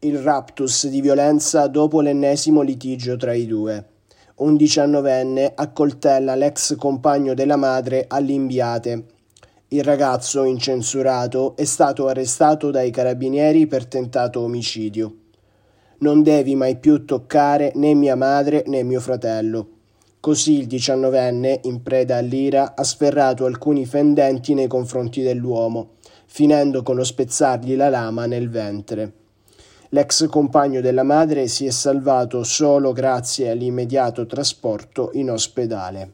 Il raptus di violenza dopo l'ennesimo litigio tra i due. Un diciannovenne accoltella l'ex compagno della madre all'Imbiate. Il ragazzo, incensurato, è stato arrestato dai carabinieri per tentato omicidio. Non devi mai più toccare né mia madre né mio fratello. Così il diciannovenne, in preda all'ira, ha sferrato alcuni fendenti nei confronti dell'uomo, finendo con lo spezzargli la lama nel ventre. L'ex compagno della madre si è salvato solo grazie all'immediato trasporto in ospedale.